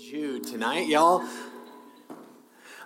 Jude tonight, y'all.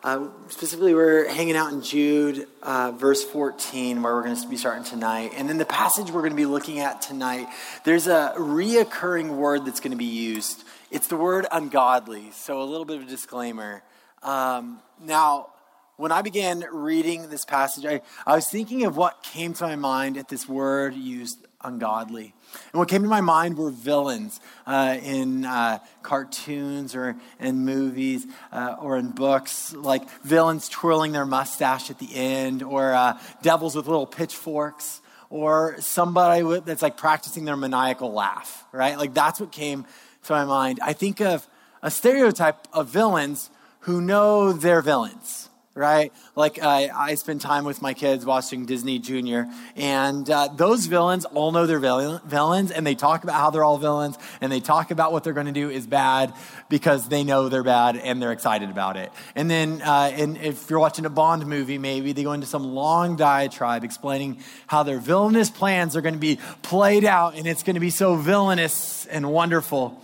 Uh, specifically, we're hanging out in Jude, uh, verse 14, where we're going to be starting tonight. And then the passage we're going to be looking at tonight, there's a reoccurring word that's going to be used. It's the word ungodly. So, a little bit of a disclaimer. Um, now, when I began reading this passage, I, I was thinking of what came to my mind at this word used ungodly. And what came to my mind were villains uh, in uh, cartoons or in movies uh, or in books, like villains twirling their mustache at the end, or uh, devils with little pitchforks, or somebody that's like practicing their maniacal laugh, right? Like that's what came to my mind. I think of a stereotype of villains who know they're villains right? Like uh, I spend time with my kids watching Disney Junior, and uh, those villains all know they're villains, and they talk about how they're all villains, and they talk about what they're going to do is bad because they know they're bad and they're excited about it. And then, uh, and if you're watching a Bond movie, maybe they go into some long diatribe explaining how their villainous plans are going to be played out, and it's going to be so villainous and wonderful.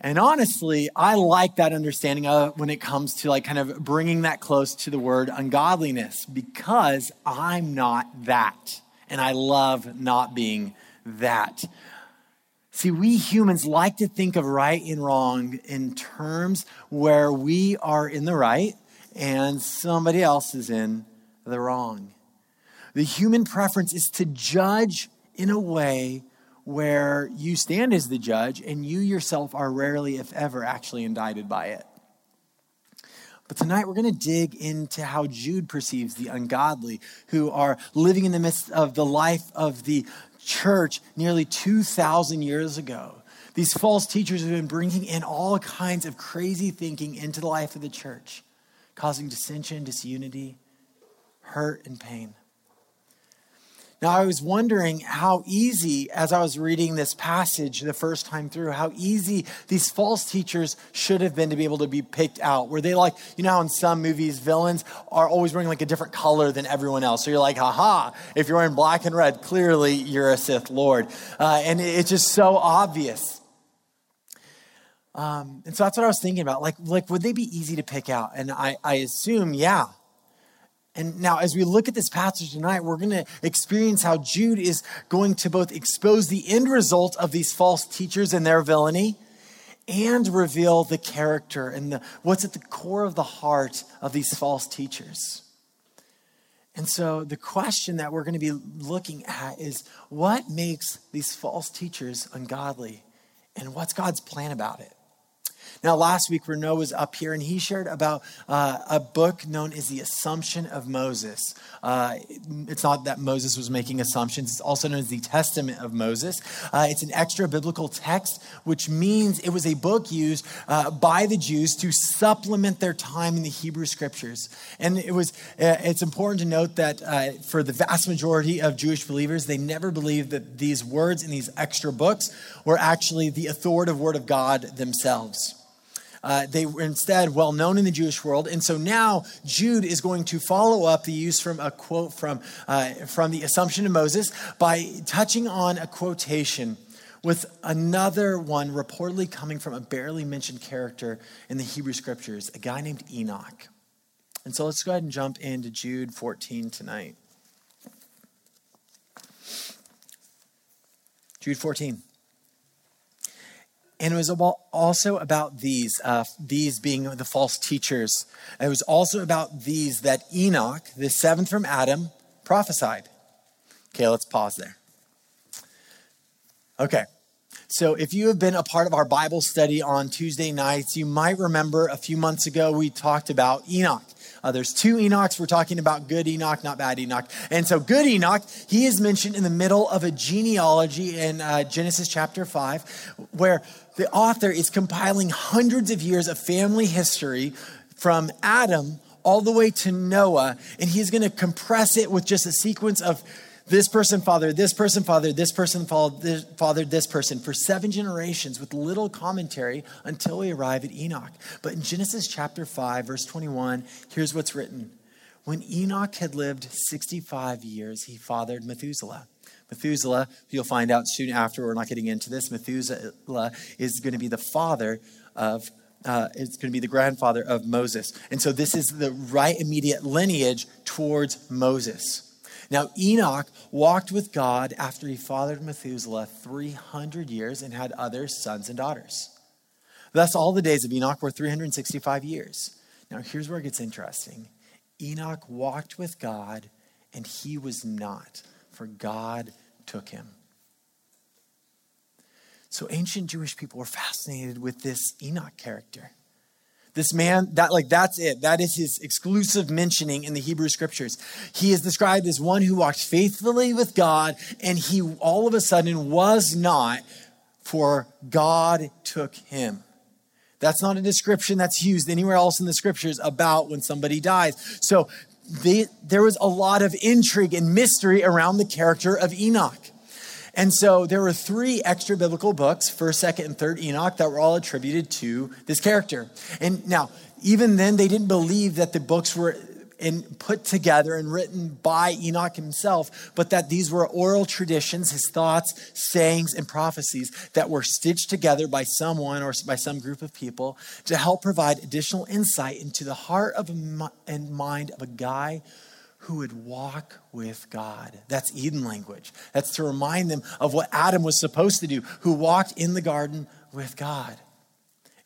And honestly, I like that understanding of when it comes to like kind of bringing that close to the word ungodliness because I'm not that. And I love not being that. See, we humans like to think of right and wrong in terms where we are in the right and somebody else is in the wrong. The human preference is to judge in a way where you stand as the judge and you yourself are rarely, if ever, actually indicted by it. But tonight we're going to dig into how Jude perceives the ungodly who are living in the midst of the life of the church nearly 2,000 years ago. These false teachers have been bringing in all kinds of crazy thinking into the life of the church, causing dissension, disunity, hurt, and pain. Now, I was wondering how easy, as I was reading this passage the first time through, how easy these false teachers should have been to be able to be picked out. Were they like, you know, in some movies, villains are always wearing like a different color than everyone else. So you're like, haha, if you're wearing black and red, clearly you're a Sith Lord. Uh, and it's just so obvious. Um, and so that's what I was thinking about. Like, like, would they be easy to pick out? And I, I assume, yeah. And now, as we look at this passage tonight, we're going to experience how Jude is going to both expose the end result of these false teachers and their villainy and reveal the character and the, what's at the core of the heart of these false teachers. And so, the question that we're going to be looking at is what makes these false teachers ungodly? And what's God's plan about it? Now, last week, Renault was up here and he shared about uh, a book known as The Assumption of Moses. Uh, it's not that Moses was making assumptions, it's also known as the Testament of Moses. Uh, it's an extra biblical text, which means it was a book used uh, by the Jews to supplement their time in the Hebrew scriptures. And it was, uh, it's important to note that uh, for the vast majority of Jewish believers, they never believed that these words in these extra books were actually the authoritative word of God themselves. Uh, they were instead well known in the Jewish world. And so now Jude is going to follow up the use from a quote from, uh, from the Assumption of Moses by touching on a quotation with another one reportedly coming from a barely mentioned character in the Hebrew scriptures, a guy named Enoch. And so let's go ahead and jump into Jude 14 tonight. Jude 14. And it was also about these, uh, these being the false teachers. It was also about these that Enoch, the seventh from Adam, prophesied. Okay, let's pause there. Okay, so if you have been a part of our Bible study on Tuesday nights, you might remember a few months ago we talked about Enoch. Uh, there's two Enochs. We're talking about good Enoch, not bad Enoch. And so, good Enoch, he is mentioned in the middle of a genealogy in uh, Genesis chapter 5, where the author is compiling hundreds of years of family history from Adam all the way to Noah, and he's going to compress it with just a sequence of this person fathered this person fathered this person fathered this person for seven generations with little commentary until we arrive at Enoch. But in Genesis chapter 5, verse 21, here's what's written When Enoch had lived 65 years, he fathered Methuselah. Methuselah, you'll find out soon after, we're not getting into this, Methuselah is going to be the father of, uh, is going to be the grandfather of Moses. And so this is the right immediate lineage towards Moses. Now, Enoch walked with God after he fathered Methuselah 300 years and had other sons and daughters. Thus, all the days of Enoch were 365 years. Now, here's where it gets interesting Enoch walked with God, and he was not, for God took him. So, ancient Jewish people were fascinated with this Enoch character. This man, that like that's it. That is his exclusive mentioning in the Hebrew scriptures. He is described as one who walked faithfully with God, and he all of a sudden was not, for God took him. That's not a description that's used anywhere else in the scriptures about when somebody dies. So there was a lot of intrigue and mystery around the character of Enoch. And so there were three extra biblical books, first, second, and third Enoch, that were all attributed to this character. And now, even then, they didn't believe that the books were and put together and written by Enoch himself, but that these were oral traditions, his thoughts, sayings, and prophecies that were stitched together by someone or by some group of people to help provide additional insight into the heart of and mind of a guy who would walk with God. That's Eden language. That's to remind them of what Adam was supposed to do, who walked in the garden with God.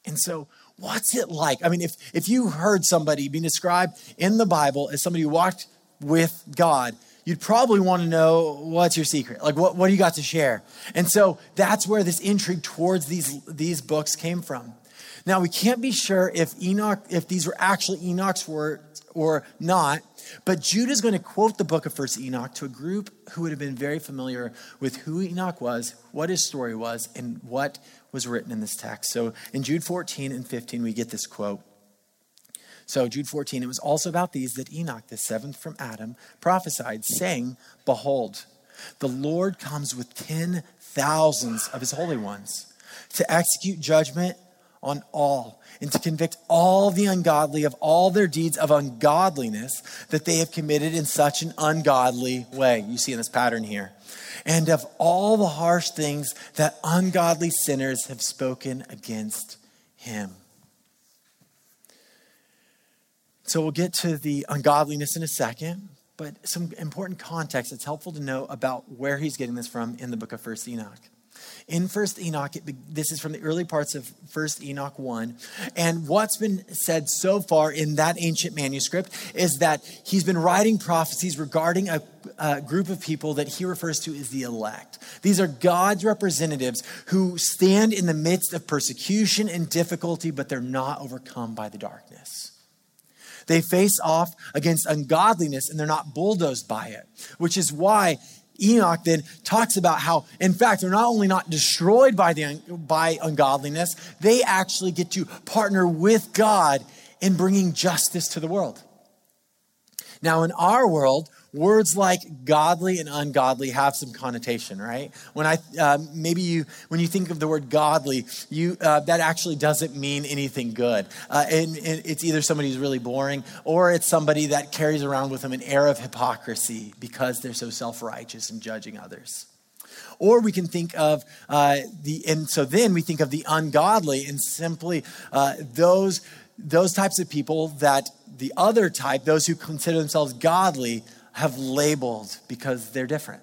And so, what's it like? I mean, if, if you heard somebody being described in the Bible as somebody who walked with God, you'd probably want to know what's your secret? Like, what, what do you got to share? And so, that's where this intrigue towards these, these books came from. Now, we can't be sure if Enoch, if these were actually Enoch's words or not, but Jude is going to quote the book of First Enoch to a group who would have been very familiar with who Enoch was, what his story was, and what was written in this text. So in Jude 14 and 15, we get this quote. So, Jude 14, it was also about these that Enoch, the seventh from Adam, prophesied, saying, Behold, the Lord comes with ten thousands of his holy ones to execute judgment on all and to convict all the ungodly of all their deeds of ungodliness that they have committed in such an ungodly way. You see in this pattern here. And of all the harsh things that ungodly sinners have spoken against him. So we'll get to the ungodliness in a second, but some important context that's helpful to know about where he's getting this from in the book of First Enoch in First Enoch. this is from the early parts of First Enoch 1. And what's been said so far in that ancient manuscript is that he's been writing prophecies regarding a, a group of people that he refers to as the elect. These are God's representatives who stand in the midst of persecution and difficulty, but they're not overcome by the darkness. They face off against ungodliness and they're not bulldozed by it, which is why Enoch then talks about how, in fact, they're not only not destroyed by, the, by ungodliness, they actually get to partner with God in bringing justice to the world. Now, in our world, words like godly and ungodly have some connotation, right? When I uh, maybe you when you think of the word godly, you uh, that actually doesn't mean anything good, uh, and, and, it's either somebody who's really boring or it's somebody that carries around with them an air of hypocrisy because they're so self righteous and judging others. Or we can think of uh, the, and so then we think of the ungodly and simply uh, those those types of people that the other type, those who consider themselves godly, have labeled because they're different.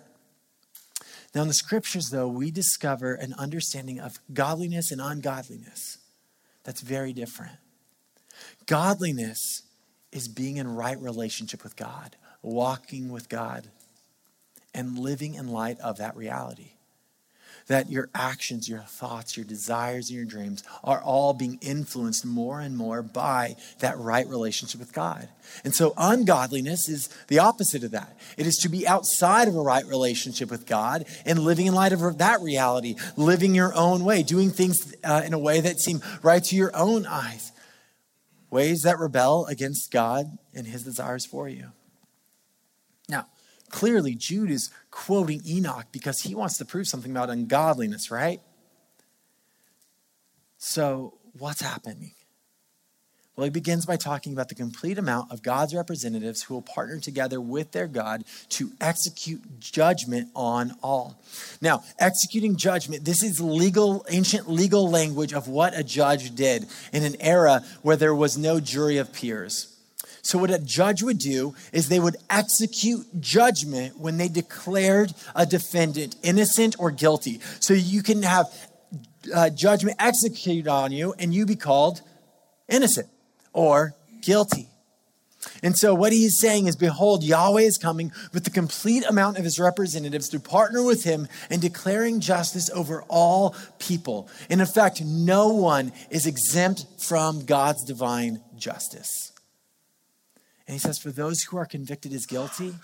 Now, in the scriptures, though, we discover an understanding of godliness and ungodliness that's very different. Godliness is being in right relationship with God, walking with God, and living in light of that reality that your actions, your thoughts, your desires, and your dreams are all being influenced more and more by that right relationship with God. And so, ungodliness is the opposite of that. It is to be outside of a right relationship with God and living in light of that reality, living your own way, doing things uh, in a way that seem right to your own eyes, ways that rebel against God and his desires for you. Clearly, Jude is quoting Enoch because he wants to prove something about ungodliness, right? So, what's happening? Well, he begins by talking about the complete amount of God's representatives who will partner together with their God to execute judgment on all. Now, executing judgment, this is legal, ancient legal language of what a judge did in an era where there was no jury of peers. So, what a judge would do is they would execute judgment when they declared a defendant innocent or guilty. So, you can have uh, judgment executed on you and you be called innocent or guilty. And so, what he's saying is, Behold, Yahweh is coming with the complete amount of his representatives to partner with him in declaring justice over all people. And in fact, no one is exempt from God's divine justice. And he says, For those who are convicted as guilty,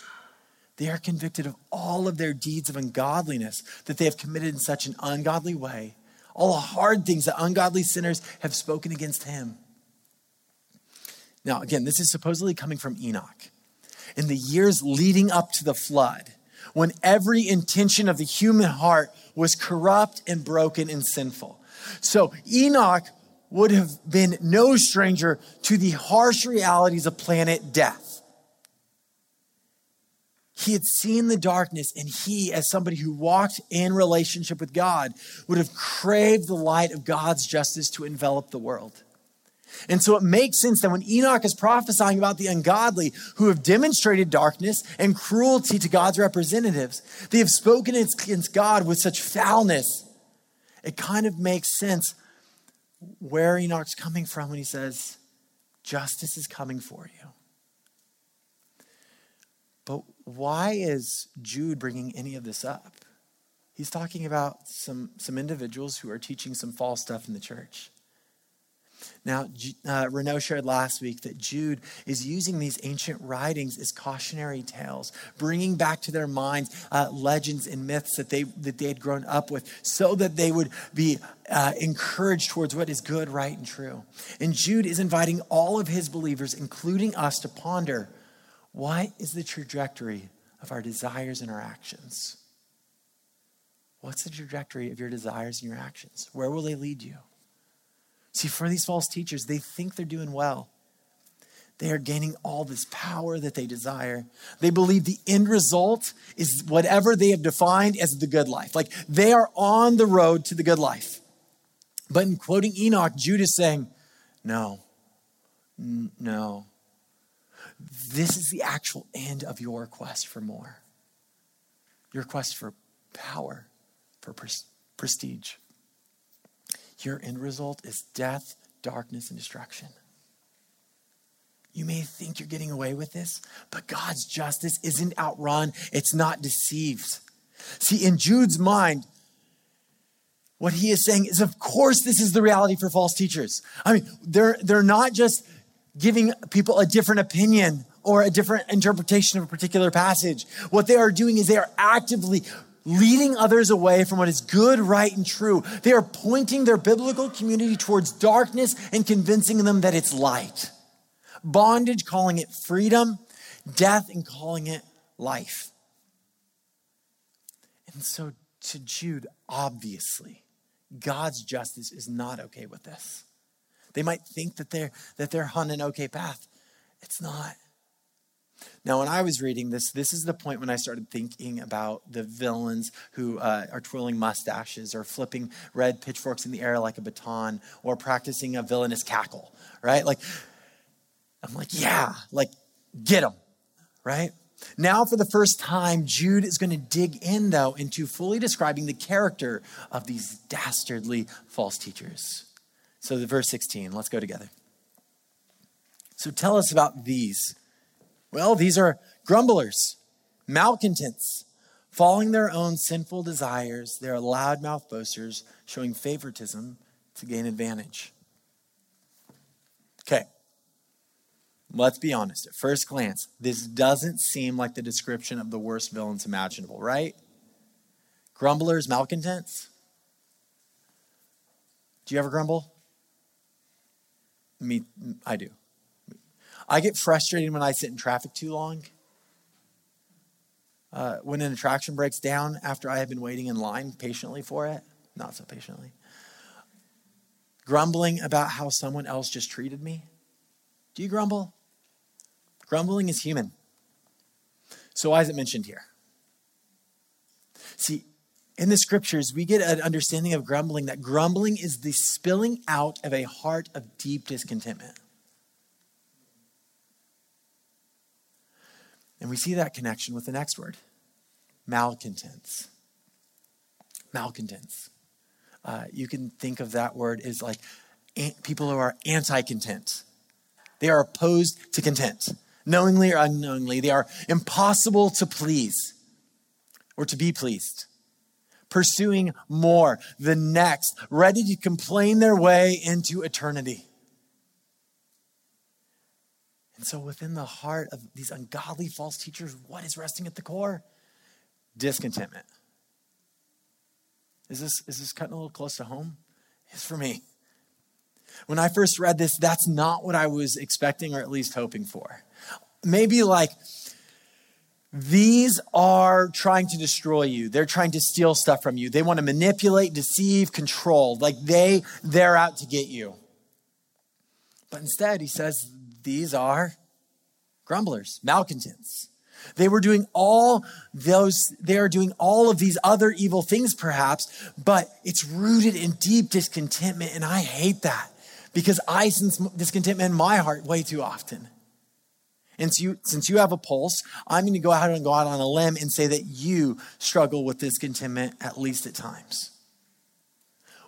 they are convicted of all of their deeds of ungodliness that they have committed in such an ungodly way, all the hard things that ungodly sinners have spoken against him. Now, again, this is supposedly coming from Enoch. In the years leading up to the flood, when every intention of the human heart was corrupt and broken and sinful. So, Enoch would have been no stranger to the harsh realities of planet death. He had seen the darkness, and he, as somebody who walked in relationship with God, would have craved the light of God's justice to envelop the world. And so it makes sense that when Enoch is prophesying about the ungodly who have demonstrated darkness and cruelty to God's representatives, they have spoken against God with such foulness. It kind of makes sense where Enoch's coming from when he says, Justice is coming for you. But why is Jude bringing any of this up? He's talking about some, some individuals who are teaching some false stuff in the church. Now, uh, shared last week that Jude is using these ancient writings as cautionary tales, bringing back to their minds uh, legends and myths that they, that they had grown up with so that they would be uh, encouraged towards what is good, right, and true. And Jude is inviting all of his believers, including us, to ponder what is the trajectory of our desires and our actions? What's the trajectory of your desires and your actions? Where will they lead you? See, for these false teachers, they think they're doing well. They are gaining all this power that they desire. They believe the end result is whatever they have defined as the good life. Like they are on the road to the good life. But in quoting Enoch, Jude is saying, no, n- no. This is the actual end of your quest for more. Your quest for power, for pres- prestige your end result is death, darkness, and destruction. You may think you're getting away with this, but God's justice isn't outrun, it's not deceived. See, in Jude's mind, what he is saying is, of course, this is the reality for false teachers. I mean, they're, they're not just giving people a different opinion or a different interpretation of a particular passage. What they are doing is they are actively leading others away from what is good, right, and true. They are pointing their biblical community towards darkness and convincing them that it's light. Bondage, calling it freedom, death, and calling it life. And so, to Jude, obviously, God's justice is not okay with this. They might think that they're, that they're on an okay path. It's not. Now, when I was reading this, this is the point when I started thinking about the villains who uh, are twirling mustaches or flipping red pitchforks in the air like a baton or practicing a villainous cackle, right? Like, I'm like, yeah, like, get them, right? Now, for the first time, Jude is going to dig in, though, into fully describing the character of these dastardly false teachers. So, the verse 16, let's go together. So, tell us about these well, these are grumblers, malcontents, following their own sinful desires. They're loudmouth boasters, showing favoritism to gain advantage. Okay, let's be honest. At first glance, this doesn't seem like the description of the worst villains imaginable, right? Grumblers, malcontents. Do you ever grumble? Me, I do. I get frustrated when I sit in traffic too long. Uh, when an attraction breaks down after I have been waiting in line patiently for it, not so patiently. Grumbling about how someone else just treated me. Do you grumble? Grumbling is human. So, why is it mentioned here? See, in the scriptures, we get an understanding of grumbling that grumbling is the spilling out of a heart of deep discontentment. And we see that connection with the next word malcontents. Malcontents. Uh, you can think of that word as like people who are anti content. They are opposed to content, knowingly or unknowingly. They are impossible to please or to be pleased. Pursuing more, the next, ready to complain their way into eternity. And so, within the heart of these ungodly false teachers, what is resting at the core? Discontentment. Is this, is this cutting a little close to home? It's for me. When I first read this, that's not what I was expecting or at least hoping for. Maybe like, these are trying to destroy you. They're trying to steal stuff from you. They want to manipulate, deceive, control. Like they, they're out to get you. But instead, he says, these are grumblers, malcontents. They were doing all those, they are doing all of these other evil things, perhaps, but it's rooted in deep discontentment. And I hate that because I sense discontentment in my heart way too often. And so you, since you have a pulse, I'm going to go out and go out on a limb and say that you struggle with discontentment at least at times.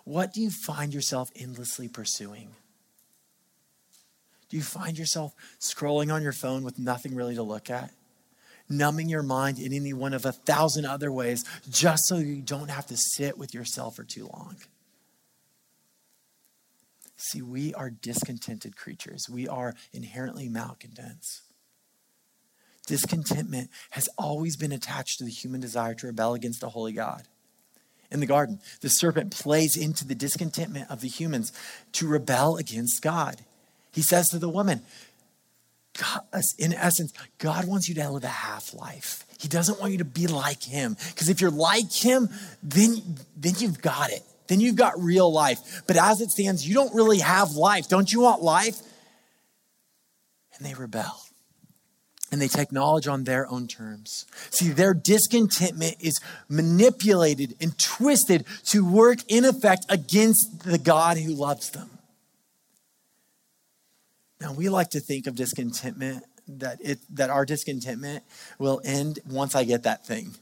What do you find yourself endlessly pursuing? Do you find yourself scrolling on your phone with nothing really to look at? Numbing your mind in any one of a thousand other ways just so you don't have to sit with yourself for too long. See, we are discontented creatures. We are inherently malcontents. Discontentment has always been attached to the human desire to rebel against the holy God. In the garden, the serpent plays into the discontentment of the humans to rebel against God. He says to the woman, God, in essence, God wants you to live a half life. He doesn't want you to be like him. Because if you're like him, then, then you've got it. Then you've got real life. But as it stands, you don't really have life. Don't you want life? And they rebel. And they take knowledge on their own terms. See, their discontentment is manipulated and twisted to work in effect against the God who loves them. We like to think of discontentment that it that our discontentment will end once I get that thing.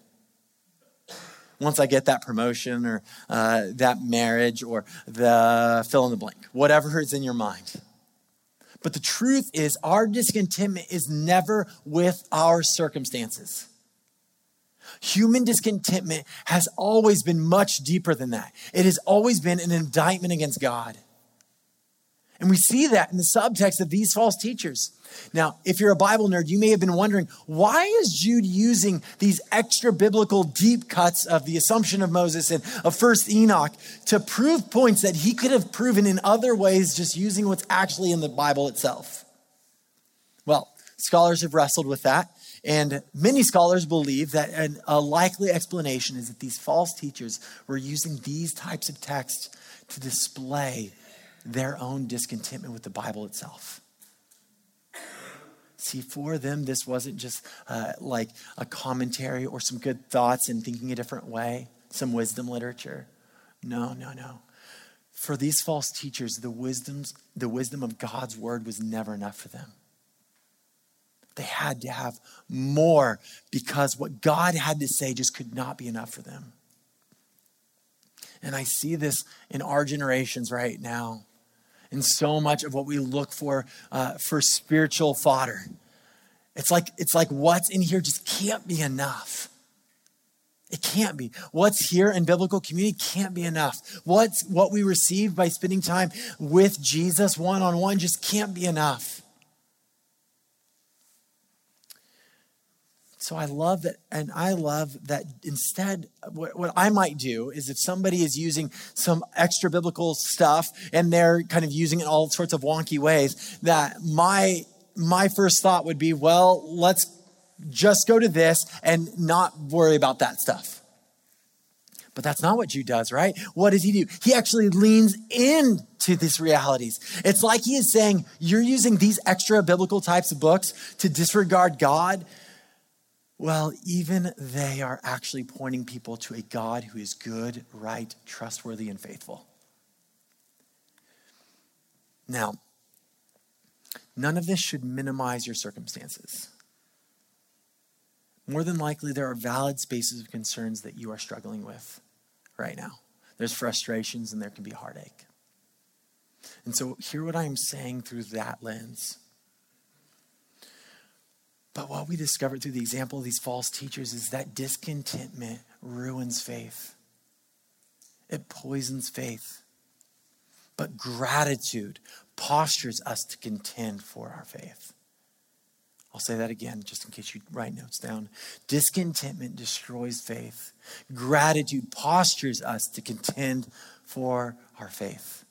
Once I get that promotion or uh, that marriage or the fill in the blank, whatever is in your mind. But the truth is, our discontentment is never with our circumstances. Human discontentment has always been much deeper than that. It has always been an indictment against God. And we see that in the subtext of these false teachers. Now, if you're a Bible nerd, you may have been wondering why is Jude using these extra biblical deep cuts of the assumption of Moses and of First Enoch to prove points that he could have proven in other ways just using what's actually in the Bible itself? Well, scholars have wrestled with that. And many scholars believe that an, a likely explanation is that these false teachers were using these types of texts to display their own discontentment with the Bible itself. See, for them, this wasn't just uh, like a commentary or some good thoughts and thinking a different way, some wisdom literature. No, no, no. For these false teachers, the, wisdoms, the wisdom of God's word was never enough for them. They had to have more because what God had to say just could not be enough for them. And I see this in our generations right now and so much of what we look for uh, for spiritual fodder. It's like, it's like what's in here just can't be enough. It can't be. What's here in biblical community can't be enough. What's what we receive by spending time with Jesus one on one just can't be enough. So I love that, and I love that instead, what, what, I might do is if somebody is using some extra biblical stuff and they're kind of using it all sorts of wonky ways, that my my first thought would be, well, let's just go to this and not worry about that stuff. But that's not what Jude does, right? What does he do? He actually leans into these realities. It's like he is saying, You're using these extra biblical types of books to disregard God. Well, even they are actually pointing people to a God who is good, right, trustworthy, and faithful. Now, none of this should minimize your circumstances. More than likely, there are valid spaces of concerns that you are struggling with right now. There's frustrations and there can be heartache. And so, hear what I'm saying through that lens. But what we discovered through the example of these false teachers is that discontentment ruins faith, it poisons faith. But gratitude postures us to contend for our faith. I'll say that again just in case you write notes down. Discontentment destroys faith. Gratitude postures us to contend for our faith.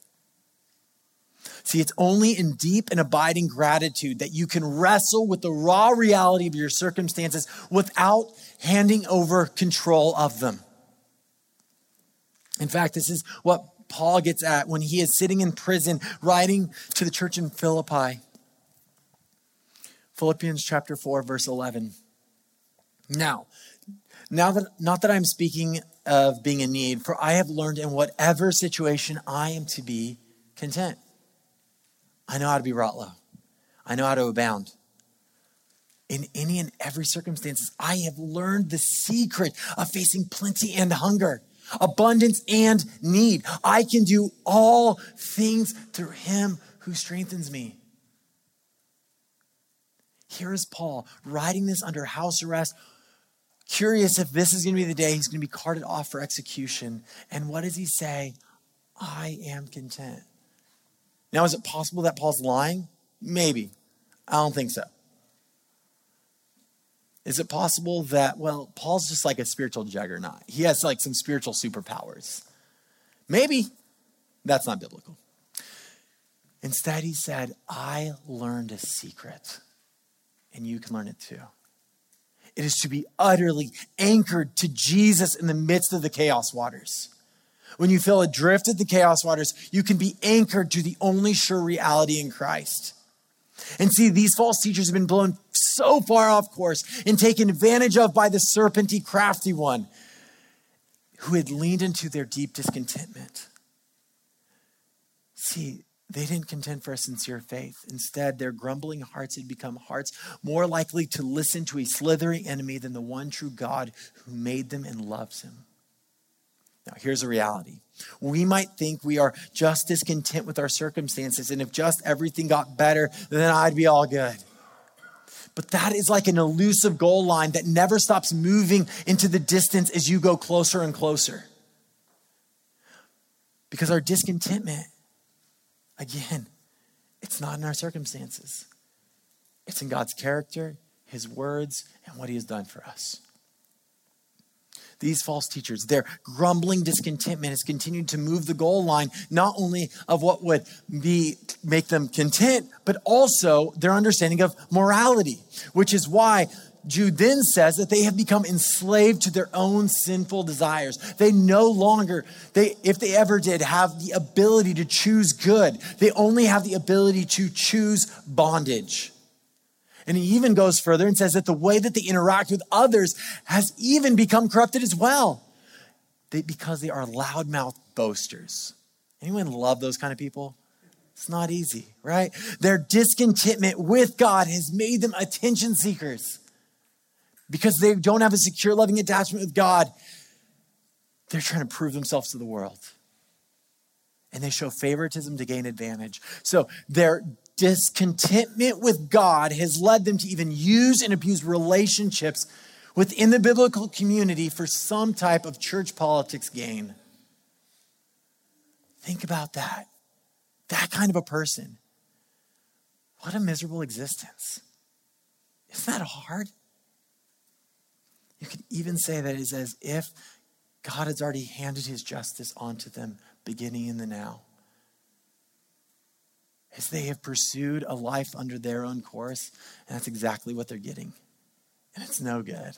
See, it's only in deep and abiding gratitude that you can wrestle with the raw reality of your circumstances without handing over control of them. In fact, this is what Paul gets at when he is sitting in prison writing to the church in Philippi. Philippians chapter 4, verse 11. Now, now that not that I'm speaking of being in need, for I have learned in whatever situation I am to be content. I know how to be wrought low. I know how to abound. In any and every circumstances, I have learned the secret of facing plenty and hunger, abundance and need. I can do all things through him who strengthens me. Here is Paul writing this under house arrest, curious if this is going to be the day he's going to be carted off for execution. And what does he say? I am content. Now, is it possible that Paul's lying? Maybe. I don't think so. Is it possible that, well, Paul's just like a spiritual juggernaut? He has like some spiritual superpowers. Maybe. That's not biblical. Instead, he said, I learned a secret and you can learn it too. It is to be utterly anchored to Jesus in the midst of the chaos waters. When you feel adrift at the chaos waters, you can be anchored to the only sure reality in Christ. And see, these false teachers have been blown so far off course and taken advantage of by the serpenty crafty one who had leaned into their deep discontentment. See, they didn't contend for a sincere faith. Instead, their grumbling hearts had become hearts more likely to listen to a slithering enemy than the one true God who made them and loves him. Now, here's a reality. We might think we are just as content with our circumstances, and if just everything got better, then I'd be all good. But that is like an elusive goal line that never stops moving into the distance as you go closer and closer. Because our discontentment Again, it's not in our circumstances, it's in God's character, His words, and what He has done for us. These false teachers, their grumbling discontentment has continued to move the goal line, not only of what would be make them content, but also their understanding of morality, which is why Jude then says that they have become enslaved to their own sinful desires. They no longer, they, if they ever did, have the ability to choose good. They only have the ability to choose bondage. And he even goes further and says that the way that they interact with others has even become corrupted as well. They, because they are loudmouth boasters. Anyone love those kind of people? It's not easy, right? Their discontentment with God has made them attention seekers because they don't have a secure, loving attachment with God, they're trying to prove themselves to the world. And they show favoritism to gain advantage. So their discontentment with God has led them to even use and abuse relationships within the biblical community for some type of church politics gain. Think about that. That kind of a person. What a miserable existence. Isn't that hard? You could even say that it's as if God has already handed his justice onto them beginning in the now. As they have pursued a life under their own course, and that's exactly what they're getting. And it's no good.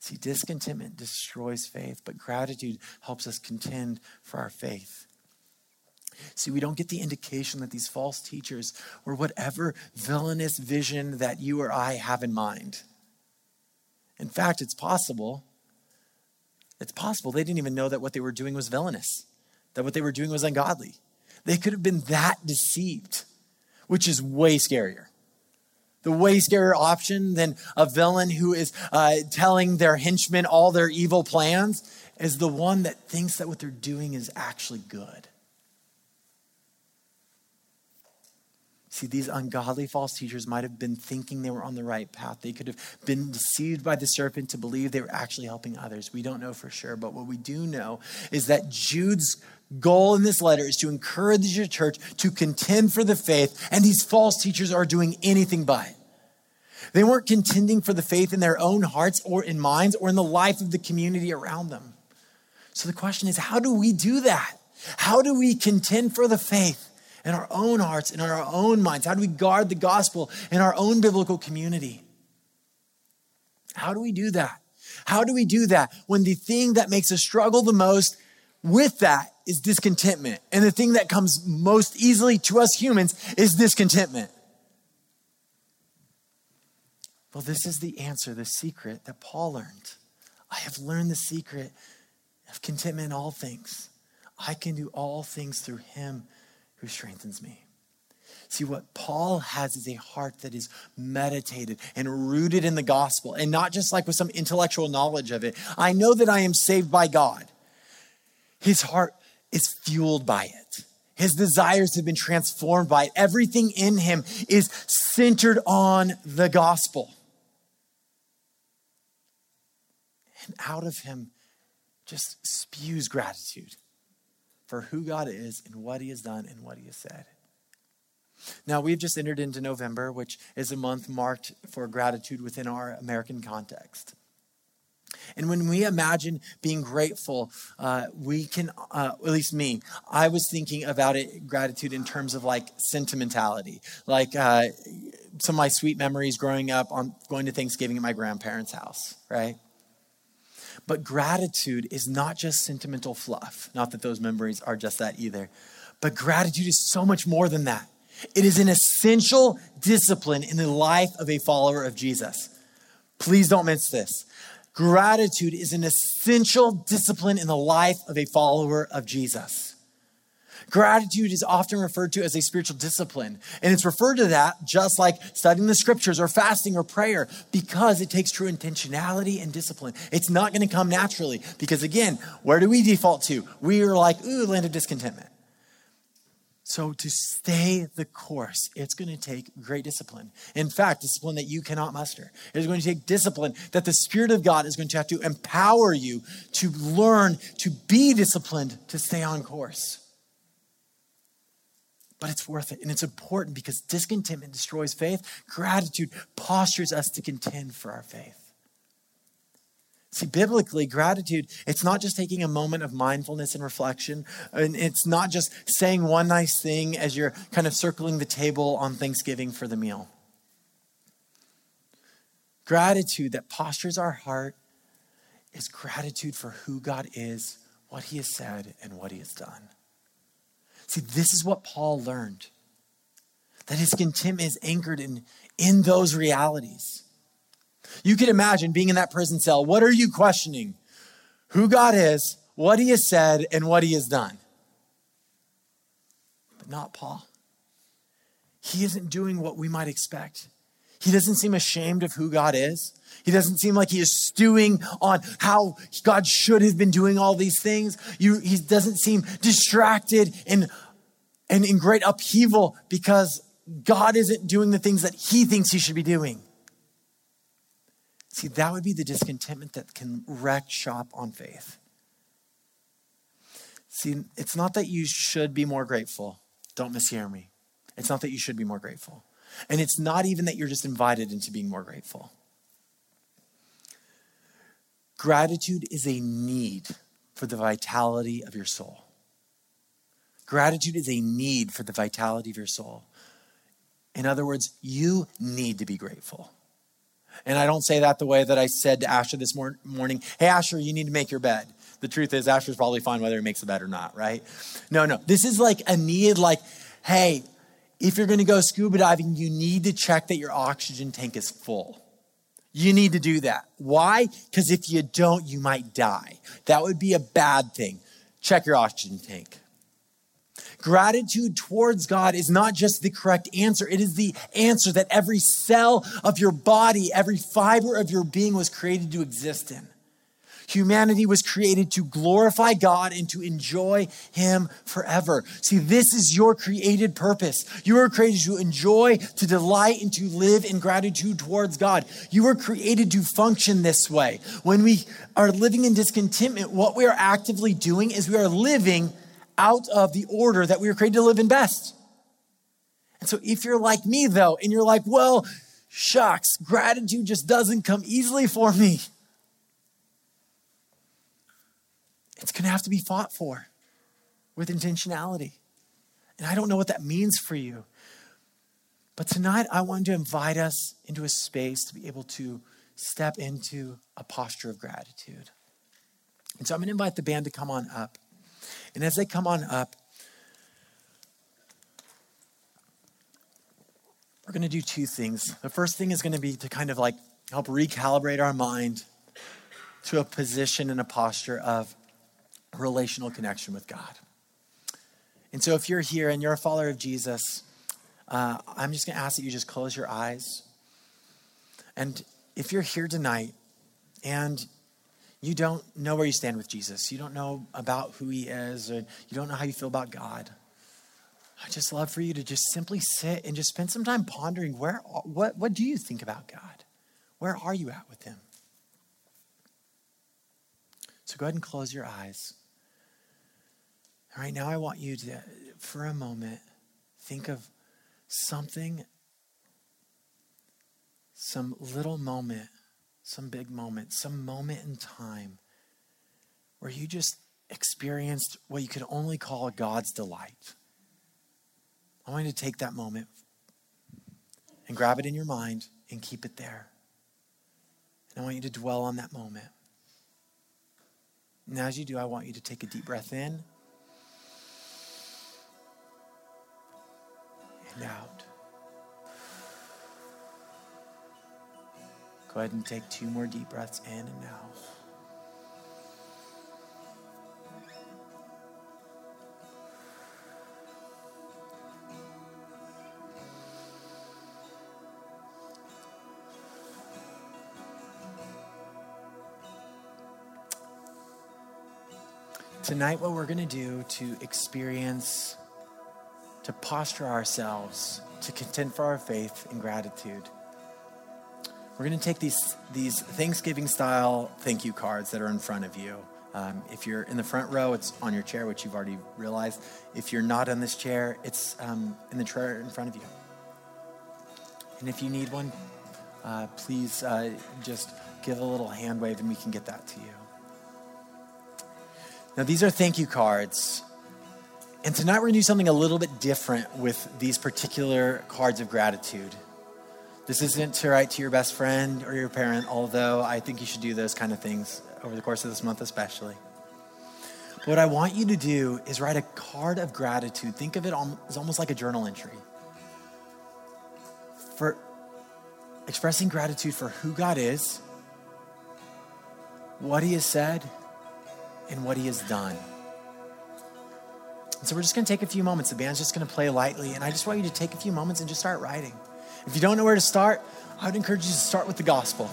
See, discontentment destroys faith, but gratitude helps us contend for our faith. See, we don't get the indication that these false teachers or whatever villainous vision that you or I have in mind. In fact, it's possible. It's possible they didn't even know that what they were doing was villainous, that what they were doing was ungodly. They could have been that deceived, which is way scarier. The way scarier option than a villain who is uh, telling their henchmen all their evil plans is the one that thinks that what they're doing is actually good. See, these ungodly false teachers might have been thinking they were on the right path. They could have been deceived by the serpent to believe they were actually helping others. We don't know for sure, but what we do know is that Jude's goal in this letter is to encourage the church to contend for the faith, and these false teachers are doing anything but. They weren't contending for the faith in their own hearts or in minds or in the life of the community around them. So the question is how do we do that? How do we contend for the faith? In our own hearts, and in our own minds? How do we guard the gospel in our own biblical community? How do we do that? How do we do that when the thing that makes us struggle the most with that is discontentment? And the thing that comes most easily to us humans is discontentment. Well, this is the answer, the secret that Paul learned. I have learned the secret of contentment in all things. I can do all things through him who strengthens me. See, what Paul has is a heart that is meditated and rooted in the gospel, and not just like with some intellectual knowledge of it. I know that I am saved by God. His heart is fueled by it. His desires have been transformed by it. Everything in him is centered on the gospel. And out of him just spews gratitude for who God is and what He has done and what He has said. Now, we've just entered into November, which is a month marked for gratitude within our American context. And when we imagine being grateful, uh, we can, uh, at least me, I was thinking about it, gratitude in terms of like sentimentality. Like uh, some of my sweet memories growing up on going to Thanksgiving at my grandparents' house, right? But gratitude is not just sentimental fluff. Not that those memories are just that either. But gratitude is so much more than that. It is an essential discipline in the life of a follower of Jesus. Please don't miss this. Gratitude is an essential discipline in the life of a follower of Jesus. Gratitude is often referred to as a spiritual discipline. And it's referred to that just like studying the scriptures or fasting or prayer because it takes true intentionality and discipline. It's not going to come naturally because, again, where do we default to? We are like, ooh, land of discontentment. So, to stay the course, it's going to take great discipline. In fact, discipline that you cannot muster. It is going to take discipline that the Spirit of God is going to have to empower you to learn to be disciplined to stay on course but it's worth it. And it's important because discontentment destroys faith. Gratitude postures us to contend for our faith. See, biblically, gratitude, it's not just taking a moment of mindfulness and reflection, and it's not just saying one nice thing as you're kind of circling the table on Thanksgiving for the meal. Gratitude that postures our heart is gratitude for who God is, what He has said, and what He has done. See, this is what Paul learned that his contentment is anchored in, in those realities. You can imagine being in that prison cell. What are you questioning? Who God is, what he has said, and what he has done. But not Paul. He isn't doing what we might expect. He doesn't seem ashamed of who God is. He doesn't seem like he is stewing on how God should have been doing all these things. You, he doesn't seem distracted and, and in great upheaval because God isn't doing the things that he thinks he should be doing. See, that would be the discontentment that can wreck shop on faith. See, it's not that you should be more grateful. Don't mishear me. It's not that you should be more grateful. And it's not even that you're just invited into being more grateful. Gratitude is a need for the vitality of your soul. Gratitude is a need for the vitality of your soul. In other words, you need to be grateful. And I don't say that the way that I said to Asher this mor- morning, hey, Asher, you need to make your bed. The truth is, Asher's probably fine whether he makes the bed or not, right? No, no. This is like a need, like, hey, if you're gonna go scuba diving, you need to check that your oxygen tank is full. You need to do that. Why? Because if you don't, you might die. That would be a bad thing. Check your oxygen tank. Gratitude towards God is not just the correct answer, it is the answer that every cell of your body, every fiber of your being was created to exist in. Humanity was created to glorify God and to enjoy Him forever. See, this is your created purpose. You were created to enjoy, to delight, and to live in gratitude towards God. You were created to function this way. When we are living in discontentment, what we are actively doing is we are living out of the order that we were created to live in best. And so if you're like me, though, and you're like, well, shucks, gratitude just doesn't come easily for me. It's going to have to be fought for with intentionality. And I don't know what that means for you. But tonight, I wanted to invite us into a space to be able to step into a posture of gratitude. And so I'm going to invite the band to come on up. And as they come on up, we're going to do two things. The first thing is going to be to kind of like help recalibrate our mind to a position and a posture of relational connection with God. And so if you're here and you're a follower of Jesus, uh, I'm just going to ask that you just close your eyes. And if you're here tonight and you don't know where you stand with Jesus, you don't know about who he is, or you don't know how you feel about God, I just love for you to just simply sit and just spend some time pondering where what what do you think about God? Where are you at with him? So go ahead and close your eyes. All right, now I want you to, for a moment, think of something, some little moment, some big moment, some moment in time where you just experienced what you could only call God's delight. I want you to take that moment and grab it in your mind and keep it there. And I want you to dwell on that moment. And as you do, I want you to take a deep breath in and out. Go ahead and take two more deep breaths in and out. Tonight, what we're going to do to experience to posture ourselves to contend for our faith in gratitude. We're going to take these, these Thanksgiving style thank you cards that are in front of you. Um, if you're in the front row, it's on your chair, which you've already realized. If you're not on this chair, it's um, in the chair in front of you. And if you need one, uh, please uh, just give a little hand wave and we can get that to you. Now, these are thank you cards and tonight we're going to do something a little bit different with these particular cards of gratitude. This isn't to write to your best friend or your parent, although I think you should do those kind of things over the course of this month, especially. But what I want you to do is write a card of gratitude. Think of it as almost like a journal entry for expressing gratitude for who God is, what He has said, and what He has done. And so we're just going to take a few moments. The band's just going to play lightly. And I just want you to take a few moments and just start writing. If you don't know where to start, I would encourage you to start with the gospel.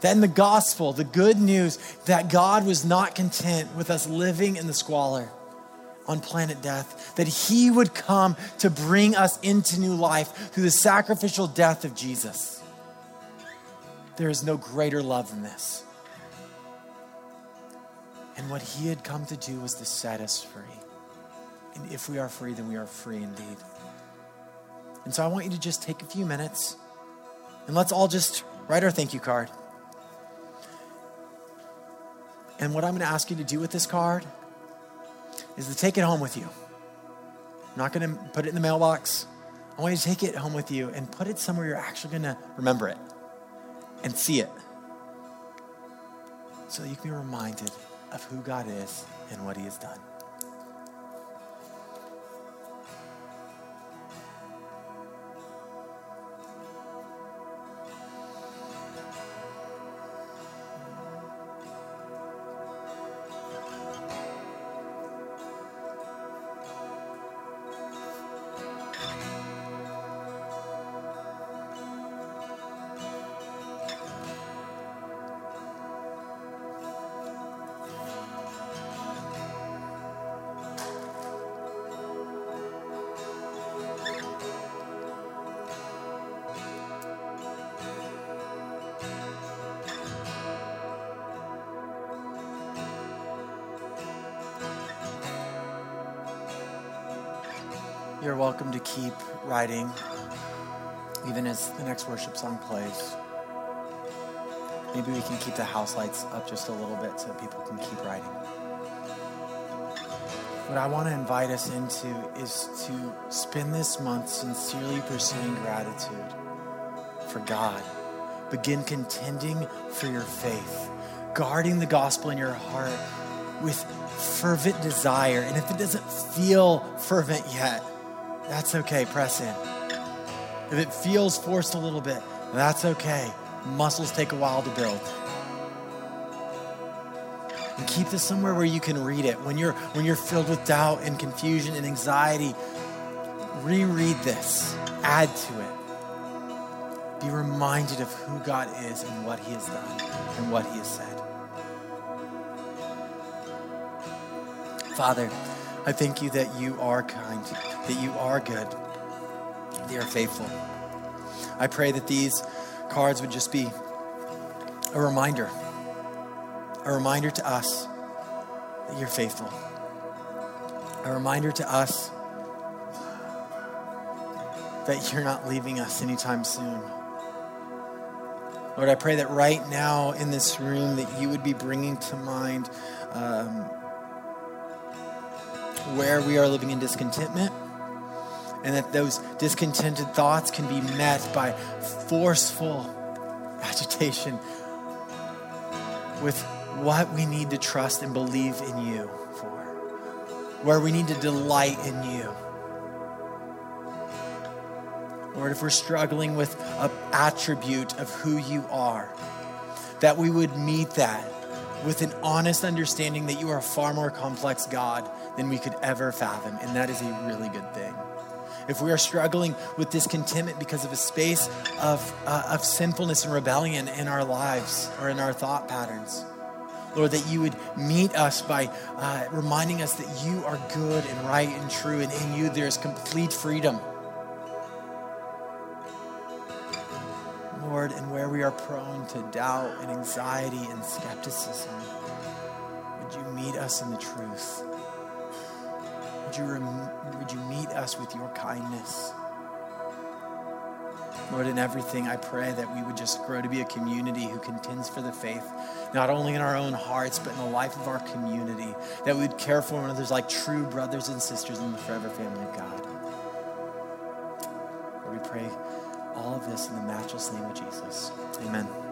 That in the gospel, the good news that God was not content with us living in the squalor on planet death, that He would come to bring us into new life through the sacrificial death of Jesus. There is no greater love than this. And what He had come to do was to set us free. And if we are free, then we are free indeed. And so I want you to just take a few minutes and let's all just write our thank you card. And what I'm going to ask you to do with this card is to take it home with you. I'm not going to put it in the mailbox. I want you to take it home with you and put it somewhere you're actually going to remember it. and see it. So that you can be reminded of who God is and what He has done. You're welcome to keep writing, even as the next worship song plays. Maybe we can keep the house lights up just a little bit so people can keep writing. What I want to invite us into is to spend this month sincerely pursuing gratitude for God. Begin contending for your faith, guarding the gospel in your heart with fervent desire. And if it doesn't feel fervent yet, that's okay. Press in. If it feels forced a little bit, that's okay. Muscles take a while to build. And keep this somewhere where you can read it. When you're when you're filled with doubt and confusion and anxiety, reread this. Add to it. Be reminded of who God is and what He has done and what He has said. Father, I thank you that you are kind, that you are good, that you are faithful. I pray that these cards would just be a reminder, a reminder to us that you're faithful, a reminder to us that you're not leaving us anytime soon. Lord, I pray that right now in this room that you would be bringing to mind um, where we are living in discontentment, and that those discontented thoughts can be met by forceful agitation with what we need to trust and believe in you for, where we need to delight in you. Lord, if we're struggling with an attribute of who you are, that we would meet that with an honest understanding that you are a far more complex God than we could ever fathom. And that is a really good thing. If we are struggling with discontentment because of a space of, uh, of sinfulness and rebellion in our lives or in our thought patterns, Lord, that you would meet us by uh, reminding us that you are good and right and true, and in you there is complete freedom. Lord, and where we are prone to doubt and anxiety and skepticism, would you meet us in the truth? Would you, rem- would you meet us with your kindness? Lord, in everything, I pray that we would just grow to be a community who contends for the faith, not only in our own hearts, but in the life of our community, that we would care for one another like true brothers and sisters in the forever family of God. Lord, we pray all of this in the matchless name of Jesus. Amen.